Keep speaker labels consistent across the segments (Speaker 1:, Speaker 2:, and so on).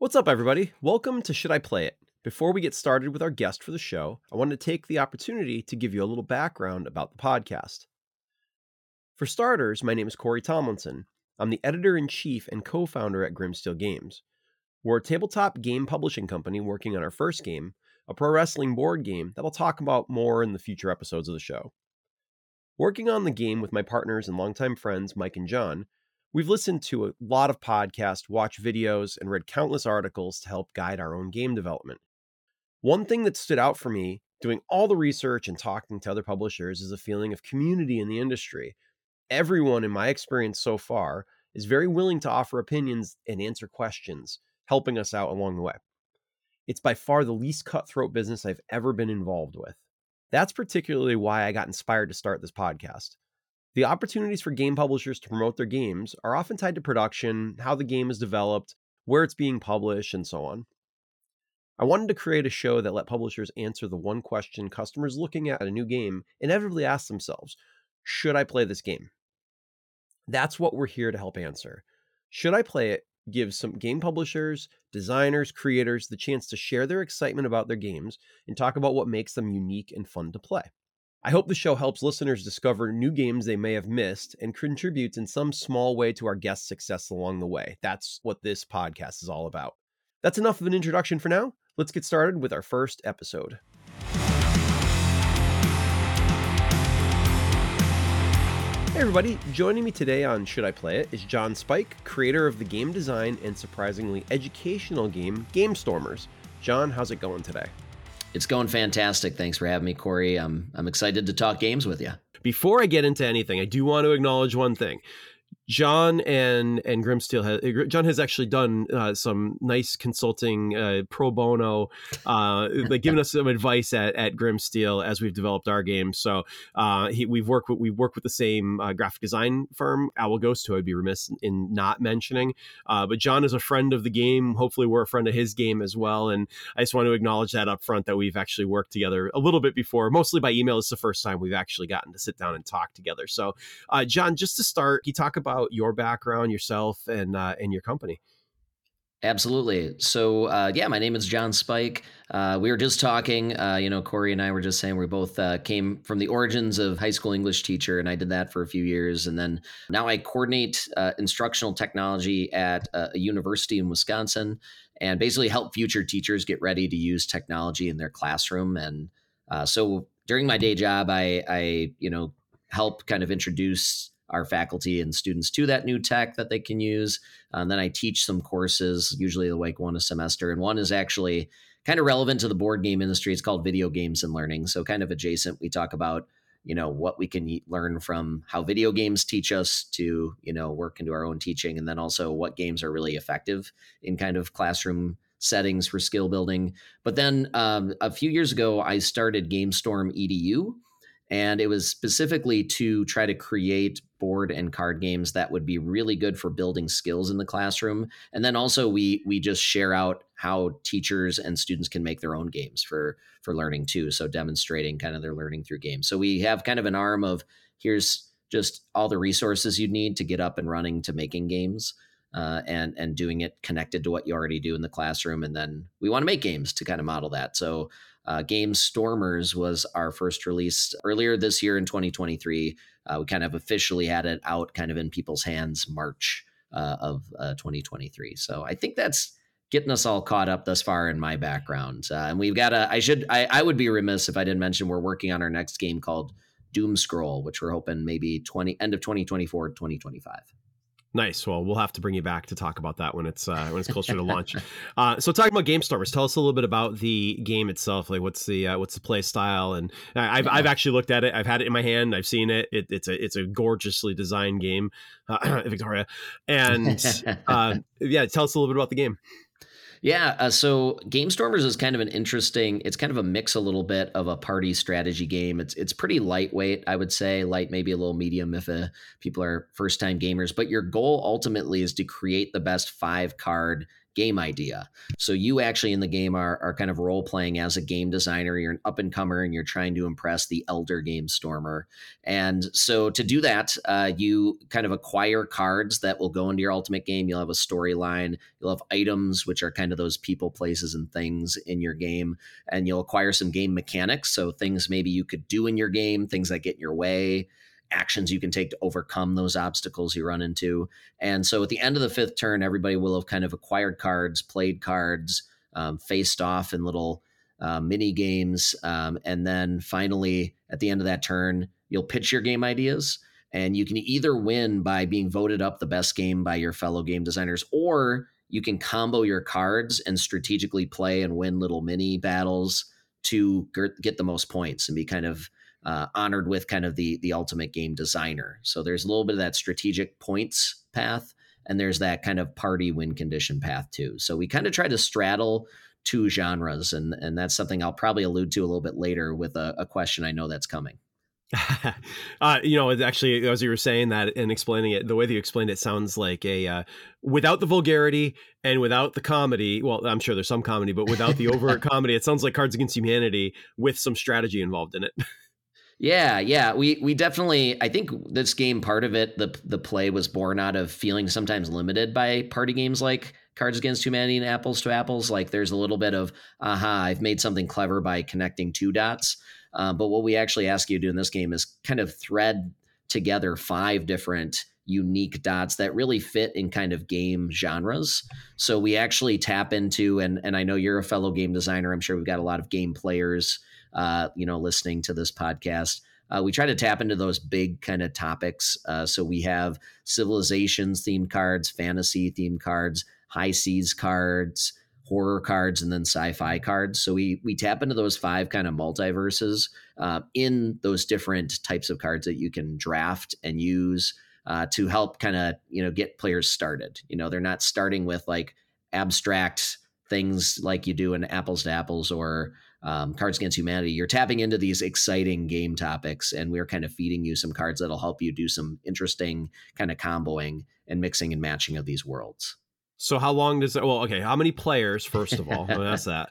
Speaker 1: What's up, everybody? Welcome to Should I Play It? Before we get started with our guest for the show, I wanted to take the opportunity to give you a little background about the podcast. For starters, my name is Corey Tomlinson. I'm the editor in chief and co founder at Grimsteel Games. We're a tabletop game publishing company working on our first game, a pro wrestling board game that I'll talk about more in the future episodes of the show. Working on the game with my partners and longtime friends, Mike and John, We've listened to a lot of podcasts, watched videos, and read countless articles to help guide our own game development. One thing that stood out for me doing all the research and talking to other publishers is a feeling of community in the industry. Everyone, in my experience so far, is very willing to offer opinions and answer questions, helping us out along the way. It's by far the least cutthroat business I've ever been involved with. That's particularly why I got inspired to start this podcast. The opportunities for game publishers to promote their games are often tied to production, how the game is developed, where it's being published, and so on. I wanted to create a show that let publishers answer the one question customers looking at a new game inevitably ask themselves Should I play this game? That's what we're here to help answer. Should I play it gives some game publishers, designers, creators the chance to share their excitement about their games and talk about what makes them unique and fun to play. I hope the show helps listeners discover new games they may have missed and contributes in some small way to our guests' success along the way. That's what this podcast is all about. That's enough of an introduction for now. Let's get started with our first episode. Hey, everybody. Joining me today on Should I Play It is Jon Spike, creator of the game design and surprisingly educational game Game Stormers. Jon, how's it going today?
Speaker 2: It's going fantastic. Thanks for having me, Corey. I'm I'm excited to talk games with you.
Speaker 1: Before I get into anything, I do want to acknowledge one thing. Jon and and Grimsteel has Jon has actually done uh, some nice consulting uh, pro bono, uh, like giving us some advice at, at Grimsteel as we've developed our game. So uh, he, we've worked with we've worked with the same uh, graphic design firm Owl Ghost, who I'd be remiss in not mentioning. Uh, but Jon is a friend of the game. Hopefully, we're a friend of his game as well. And I just want to acknowledge that up front that we've actually worked together a little bit before, mostly by email. It's the first time we've actually gotten to sit down and talk together. So, Jon, just to start, you talk about your background, yourself, and uh, and your company.
Speaker 2: Absolutely. So, uh, yeah, my name is Jon Spike. Uh, we were just talking, uh, you know, Corey and I were just saying we both uh, came from the origins of high school English teacher, and I did that for a few years. And then now I coordinate uh, instructional technology at a university in Wisconsin and basically help future teachers get ready to use technology in their classroom. And uh, so during my day job, I, I, you know, help kind of introduce our faculty and students to that new tech that they can use. And then I teach some courses, usually like one a semester, and one is actually kind of relevant to the board game industry. It's called Video Games and Learning, so kind of adjacent. We talk about you know what we can learn from how video games teach us to you know work into our own teaching, and then also what games are really effective in kind of classroom settings for skill building. But then um, a few years ago, I started GamestormEDU and it was specifically to try to create board and card games that would be really good for building skills in the classroom. And then also we we just share out how teachers and students can make their own games for for learning too. So demonstrating kind of their learning through games. So we have kind of an arm of here's just all the resources you need to get up and running to making games uh, and and doing it connected to what you already do in the classroom. And then we want to make games to kind of model that. So uh, Gamestormers was our first release earlier this year in 2023. Uh, we kind of officially had it out kind of in people's hands March uh, of uh, 2023. So I think that's getting us all caught up thus far in my background. Uh, and we've got a, I should, I, I would be remiss if I didn't mention we're working on our next game called Doom Scroll, which we're hoping maybe 20, end of 2024, 2025.
Speaker 1: Nice. Well, we'll have to bring you back to talk about that when it's uh, when it's closer to launch. Uh, so, talking about Gamestormers, tell us a little bit about the game itself. Like, what's the uh, what's the play style? And I've yeah. I've actually looked at it. I've had it in my hand. I've seen it. it it's a it's a gorgeously designed game, uh, Victoria. And uh, yeah, tell us a little bit about the game.
Speaker 2: Yeah. Uh, so Gamestormers is kind of an interesting. It's kind of a mix, a little bit of a party strategy game. It's it's pretty lightweight, I would say. Light, maybe a little medium if uh, people are first time gamers. But your goal ultimately is to create the best five card game idea. So you actually in the game are, are kind of role playing as a game designer. You're an up and comer and you're trying to impress the elder game stormer. And so to do that, uh, you kind of acquire cards that will go into your ultimate game. You'll have a storyline. You'll have items, which are kind of those people, places, and things in your game. And you'll acquire some game mechanics. So things maybe you could do in your game, things that get in your way actions you can take to overcome those obstacles you run into. And so at the end of the fifth turn, everybody will have kind of acquired cards, played cards, um, faced off in little uh, mini games. Um, and then finally, at the end of that turn, you'll pitch your game ideas. And you can either win by being voted up the best game by your fellow game designers, or you can combo your cards and strategically play and win little mini battles to get the most points and be kind of uh, honored with kind of the the ultimate game designer. So there's a little bit of that strategic points path, and there's that kind of party win condition path too. So we kind of try to straddle two genres, and and that's something I'll probably allude to a little bit later with a, a question I know that's coming.
Speaker 1: uh, you know, actually, as you were saying that and explaining it, the way that you explained it sounds like a uh, without the vulgarity and without the comedy. Well, I'm sure there's some comedy, but without the overt comedy, it sounds like Cards Against Humanity with some strategy involved in it.
Speaker 2: Yeah, yeah, we we definitely. I think this game, part of it, the the play was born out of feeling sometimes limited by party games like Cards Against Humanity and Apples to Apples. Like there's a little bit of, aha, I've made something clever by connecting two dots. Uh, but what we actually ask you to do in this game is kind of thread together five different unique dots that really fit in kind of game genres. So we actually tap into, and and I know you're a fellow game designer. I'm sure we've got a lot of game players uh, you know, listening to this podcast. Uh, we try to tap into those big kind of topics. Uh, so we have civilizations themed cards, fantasy themed cards, high seas cards, horror cards, and then sci-fi cards. So we we tap into those five kind of multiverses uh, in those different types of cards that you can draft and use uh, to help kind of you know get players started. You know, they're not starting with like abstract things like you do in apples to apples or um, Cards Against Humanity, you're tapping into these exciting game topics, and we're kind of feeding you some cards that'll help you do some interesting kind of comboing and mixing and matching of these worlds.
Speaker 1: So, how long does it? Well, okay, how many players? First of all, that's that.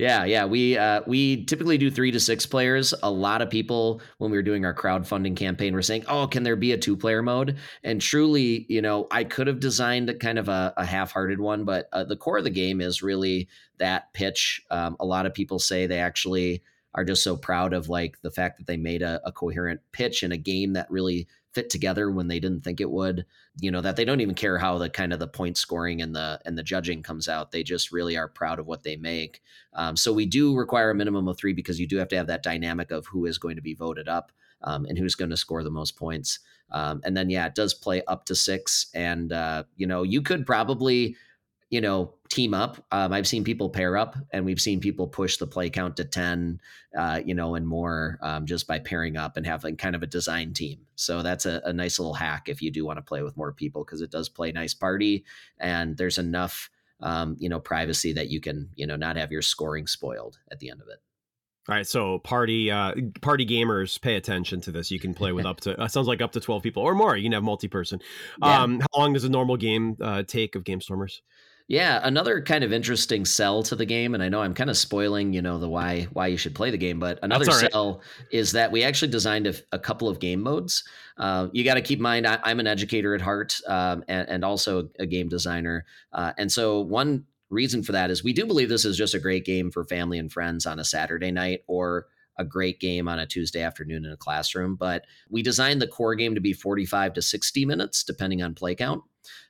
Speaker 2: Yeah, yeah. We uh, we typically do three to six players. A lot of people, when we were doing our crowdfunding campaign, were saying, "Oh, can there be a two player mode?" And truly, you know, I could have designed a kind of a, a half hearted one, but uh, the core of the game is really that pitch. Um, a lot of people say they actually are just so proud of like the fact that they made a, a coherent pitch in a game that really fit together when they didn't think it would you know that they don't even care how the kind of the point scoring and the and the judging comes out. They just really are proud of what they make. Um, so we do require a minimum of three because you do have to have that dynamic of who is going to be voted up um, and who's going to score the most points. Um, and then yeah it does play up to six and uh, you know you could probably you know, team up. Um, I've seen people pair up, and we've seen people push the play count to ten, uh, you know, and more um, just by pairing up and having kind of a design team. So that's a, a nice little hack if you do want to play with more people because it does play nice party, and there's enough, um, you know, privacy that you can, you know, not have your scoring spoiled at the end of it.
Speaker 1: All right, so party uh, party gamers, pay attention to this. You can play with up to uh, sounds like up to twelve people or more. You can have multi person. Yeah. Um, how long does a normal game uh, take of Gamestormers?
Speaker 2: Yeah, another kind of interesting sell to the game, and I know I'm kind of spoiling, you know, the why why you should play the game, but another right. sell is that we actually designed a, a couple of game modes. Uh, you got to keep in mind, I, am an educator at heart, um, and, and, also a game designer, uh, and so one reason for that is we do believe this is just a great game for family and friends on a Saturday night or a great game on a Tuesday afternoon in a classroom. But we designed the core game to be 45 to 60 minutes, depending on play count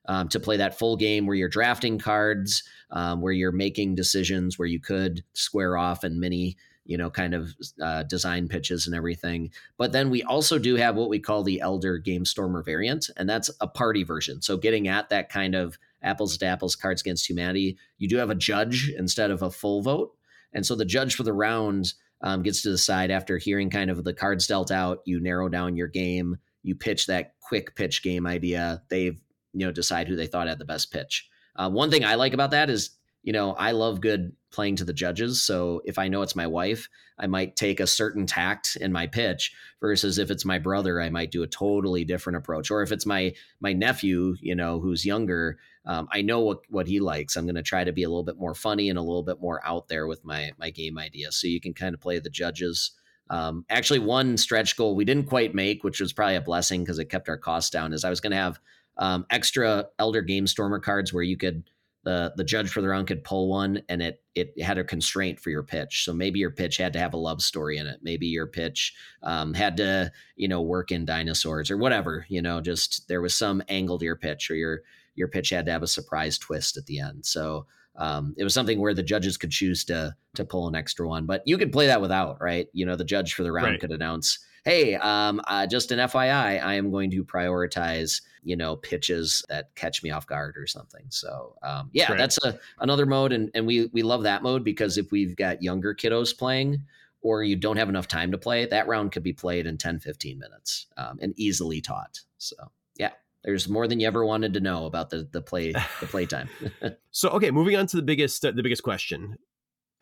Speaker 2: um, to play that full game where you're drafting cards, um, where you're making decisions, where you could square off and many you know, kind of uh, design pitches and everything. But then we also do have what we call the Elder Game Stormer variant, and that's a party version. So getting at that kind of apples to apples cards against humanity, you do have a judge instead of a full vote. And so the judge for the round um, gets to decide after hearing kind of the cards dealt out, you narrow down your game, you pitch that quick pitch game idea. They've you know decide who they thought had the best pitch. Uh, one thing I like about that is you know, I love good playing to the judges. So if I know it's my wife, I might take a certain tact in my pitch versus if it's my brother, I might do a totally different approach. Or if it's my my nephew, you know, who's younger, um, I know what what he likes. I'm going to try to be a little bit more funny and a little bit more out there with my my game idea. So you can kind of play the judges. Um, actually, one stretch goal we didn't quite make, which was probably a blessing because it kept our costs down, is I was going to have um, extra Elder Game Stormer cards where you could the the judge for the round could pull one and it it had a constraint for your pitch. So maybe your pitch had to have a love story in it. Maybe your pitch um, had to you know work in dinosaurs or whatever you know just there was some angle to your pitch or your your pitch had to have a surprise twist at the end. So um, it was something where the judges could choose to to pull an extra one but you could play that without right? You know the judge for the round right. could announce hey, um, uh, just an FYI, I am going to prioritize, you know, pitches that catch me off guard or something. So, um, yeah, right. that's a another mode, and and we we love that mode because if we've got younger kiddos playing. Or you don't have enough time to play, that round could be played in 10, 15 minutes um, and easily taught. So, yeah, there's more than you ever wanted to know about the the play the playtime
Speaker 1: so okay, moving on to the biggest uh, the biggest question.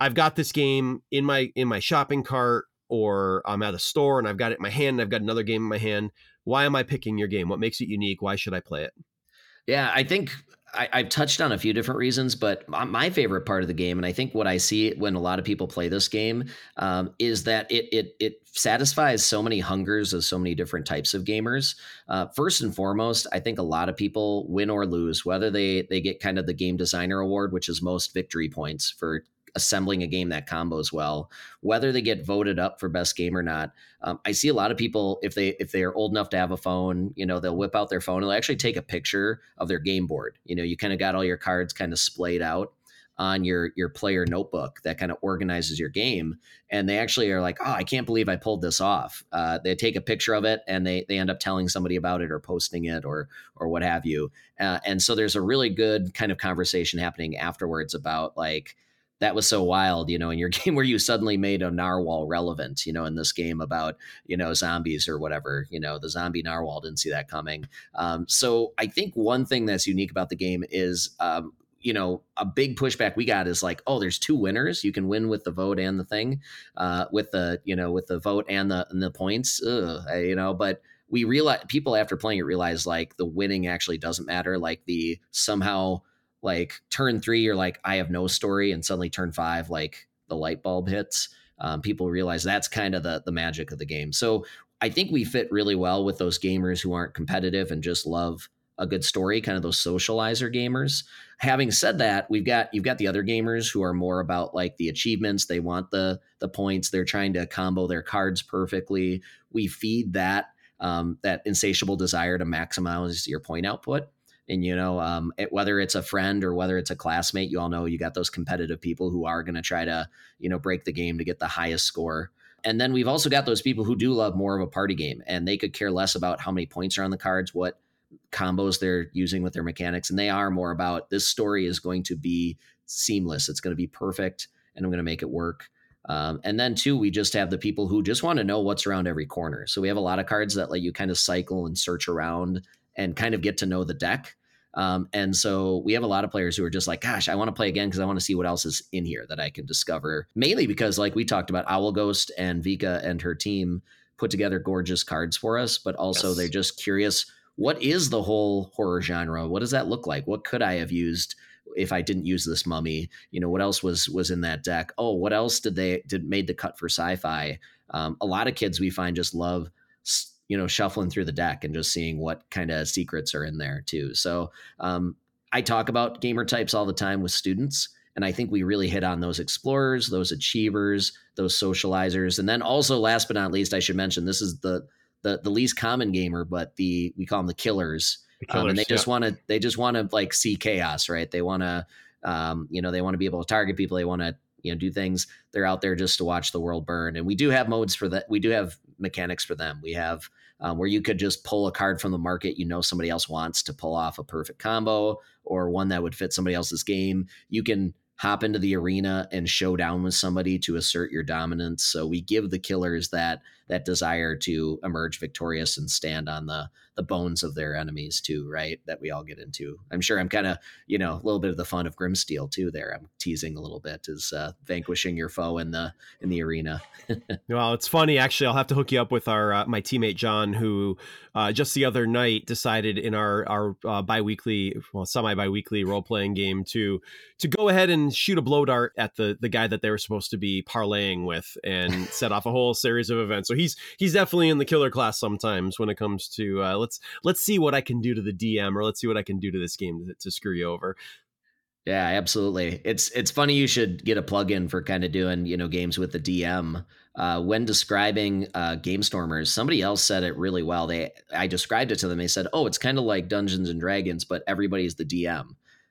Speaker 1: I've got this game in my in my shopping cart or I'm at a store and I've got it in my hand and I've got another game in my hand. Why am I picking your game? What makes it unique? Why should I play it?
Speaker 2: Yeah, I think I, have touched on a few different reasons, but my favorite part of the game, and I think what I see when a lot of people play this game, um, is that it it it satisfies so many hungers of so many different types of gamers. Uh, first and foremost, I think a lot of people win or lose, whether they they get kind of the game designer award, which is most victory points for assembling a game that combos well, whether they get voted up for best game or not. Um, I see a lot of people if they if they are old enough to have a phone, you know, they'll whip out their phone and they'll actually take a picture of their game board. You know, you kind of got all your cards kind of splayed out on your your player notebook that kind of organizes your game and they actually are like oh i can't believe i pulled this off uh, they take a picture of it and they they end up telling somebody about it or posting it or or what have you uh, and so there's a really good kind of conversation happening afterwards about like that was so wild, you know, in your game where you suddenly made a narwhal relevant, you know, in this game about, you know, zombies or whatever, you know, the zombie narwhal didn't see that coming. Um, so I think one thing that's unique about the game is, um, you know, a big pushback we got is like, oh, there's two winners. You can win with the vote and the thing, uh, with the, you know, with the vote and the and the points, Ugh, you know, but we realize people after playing it realize like the winning actually doesn't matter. Like the somehow like turn three you're like i have no story and suddenly turn five like the light bulb hits. Um, people realize that's kind of the the magic of the game. So i think we fit really well with those gamers who aren't competitive and just love a good story kind of those socializer gamers. Having said that we've got you've got the other gamers who are more about like the achievements. They want the the points. They're trying to combo their cards perfectly. We feed that um, that insatiable desire to maximize your point output and you know um, it, whether it's a friend or whether it's a classmate you all know you got those competitive people who are going to try to you know break the game to get the highest score and then we've also got those people who do love more of a party game and they could care less about how many points are on the cards what combos they're using with their mechanics and they are more about this story is going to be seamless it's going to be perfect and i'm going to make it work um, and then too, we just have the people who just want to know what's around every corner. So we have a lot of cards that let you kind of cycle and search around and kind of get to know the deck. Um, and so we have a lot of players who are just like, gosh, I want to play again because I want to see what else is in here that I can discover. Mainly because, like we talked about, Owl Ghost and Vika and her team put together gorgeous cards for us, but also yes. they're just curious what is the whole horror genre? What does that look like? What could I have used? if I didn't use this mummy, you know, what else was was in that deck? Oh, what else did they did made the cut for sci-fi? Um, a lot of kids we find just love you know shuffling through the deck and just seeing what kind of secrets are in there too. So um, i talk about gamer types all the time with students and i think we really hit on those explorers those achievers those socializers and then also last but not least i should mention this is the the, the least common gamer but the we call them the killers, the killers um, and they just want to they just want to like see chaos right? They want to um, you know they want to be able to target people they want to you know do things. They're out there just to watch the world burn and we do have modes for that we do have mechanics for them we have um, where you could just pull a card from the market you know somebody else wants to pull off a perfect combo or one that would fit somebody else's game. You can hop into the arena and show down with somebody to assert your dominance. So we give the killers that that desire to emerge victorious and stand on the the bones of their enemies too, right? That we all get into. I'm sure I'm kind of, you know, a little bit of the fun of Grimsteel too. There, I'm teasing a little bit is uh, vanquishing your foe in the in the arena.
Speaker 1: well, it's funny actually. I'll have to hook you up with our uh, my teammate John, who uh, just the other night decided in our our uh, biweekly, well, semi biweekly role playing game to to go ahead and shoot a blow dart at the the guy that they were supposed to be parlaying with and set off a whole series of events. So he's he's definitely in the killer class sometimes when it comes to uh, let's let's see what I can do to the DM or let's see what I can do to this game to, to screw you over.
Speaker 2: Yeah, absolutely. It's it's funny you should get a plug-in for kind of doing you know games with the DM. Uh, when describing uh, Gamestormers, somebody else said it really well. They I described it to them. They said, "Oh, it's kind of like Dungeons and Dragons, but everybody's the DM."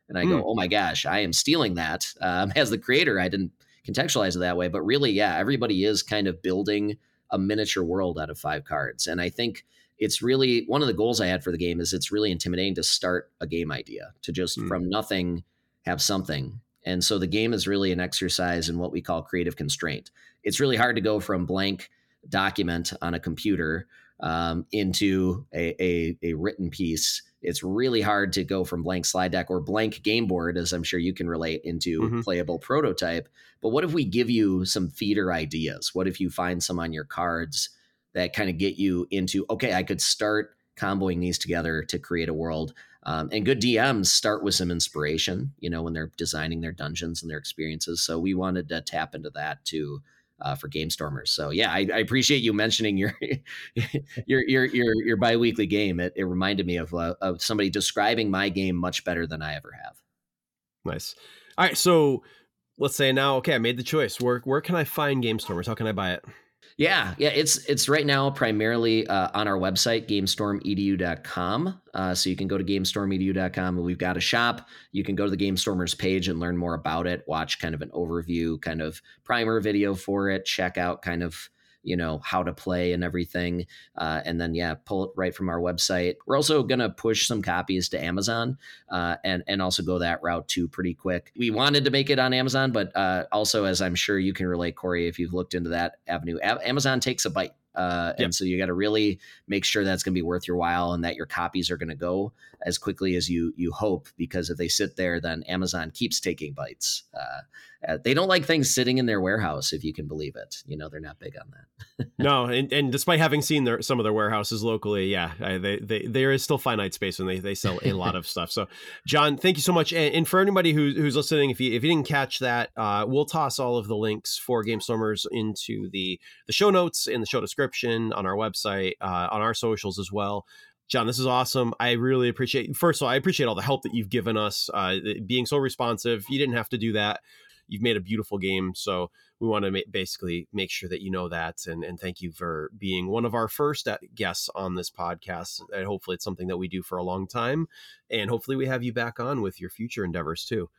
Speaker 2: And I mm. go, "Oh my gosh, I am stealing that." Um, as the creator, I didn't contextualize it that way, but really, yeah, everybody is kind of building a miniature world out of five cards, and I think it's really one of the goals I had for the game is it's really intimidating to start a game idea to just mm. from nothing have something. And so the game is really an exercise in what we call creative constraint. It's really hard to go from blank document on a computer um, into a, a, a, written piece. It's really hard to go from blank slide deck or blank game board, as I'm sure you can relate, into mm-hmm. playable prototype. But what if we give you some feeder ideas? What if you find some on your cards that kind of get you into okay, I could start comboing these together to create a world. Um, and good DMs start with some inspiration, you know, when they're designing their dungeons and their experiences. So we wanted to tap into that too. Uh, for Gamestormers. So yeah, I, I, appreciate you mentioning your your your your your biweekly game. It, it reminded me of uh, of somebody describing my game much better than I ever have.
Speaker 1: Nice. All right, so let's say now, okay, I made the choice. Where where can I find Gamestormers? How can I buy it?
Speaker 2: Yeah, yeah, it's it's right now primarily uh, on our website, gamestormedu.com. Uh, so you can go to gamestormedu.com and we've got a shop. You can go to the Gamestormers page and learn more about it, watch kind of an overview, kind of primer video for it, check out kind of you know how to play and everything uh, and then yeah pull it right from our website we're also going to push some copies to amazon uh, and and also go that route too pretty quick we wanted to make it on amazon but uh, also as i'm sure you can relate corey if you've looked into that avenue a- amazon takes a bite uh, yep. And so you got to really make sure that's going to be worth your while and that your copies are going to go as quickly as you you hope. Because if they sit there, then Amazon keeps taking bites. Uh, uh, they don't like things sitting in their warehouse, if you can believe it. You know, they're not big on that.
Speaker 1: no, and, and despite having seen their some of their warehouses locally, yeah, they, they there is still finite space and they, they sell a lot of stuff. So, Jon, thank you so much. And, and for anybody who, who's listening, if you if you didn't catch that, uh, we'll toss all of the links for Gamestormers into the the show notes in the show description on our website, uh, on our socials as well. Jon, this is awesome. I really appreciate. First of all, I appreciate all the help that you've given us, uh, being so responsive. You didn't have to do that you've made a beautiful game. So we want to ma- basically make sure that you know that. And, and thank you for being one of our first guests on this podcast. And hopefully it's something that we do for a long time. And hopefully we have you back on with your future endeavors too.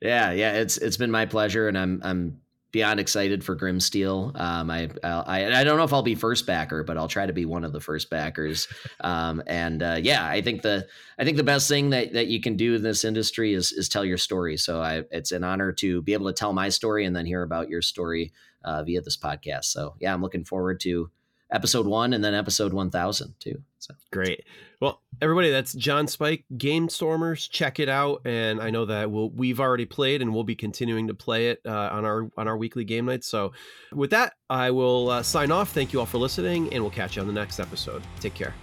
Speaker 2: Yeah, yeah, it's it's been my pleasure, and I'm I'm beyond excited for Grimsteel. Um, I, I I don't know if I'll be first backer, but I'll try to be one of the first backers. Um, and uh, yeah, I think the I think the best thing that, that you can do in this industry is is tell your story. So I, it's an honor to be able to tell my story and then hear about your story uh, via this podcast. So yeah, I'm looking forward to episode one and then episode 1000 too. So
Speaker 1: great. Well, everybody, that's Jon Spike, Gamestormers. Check it out, and I know that we'll, we've already played, and we'll be continuing to play it uh, on our on our weekly game nights. So, with that, I will uh, sign off. Thank you all for listening, and we'll catch you on the next episode. Take care.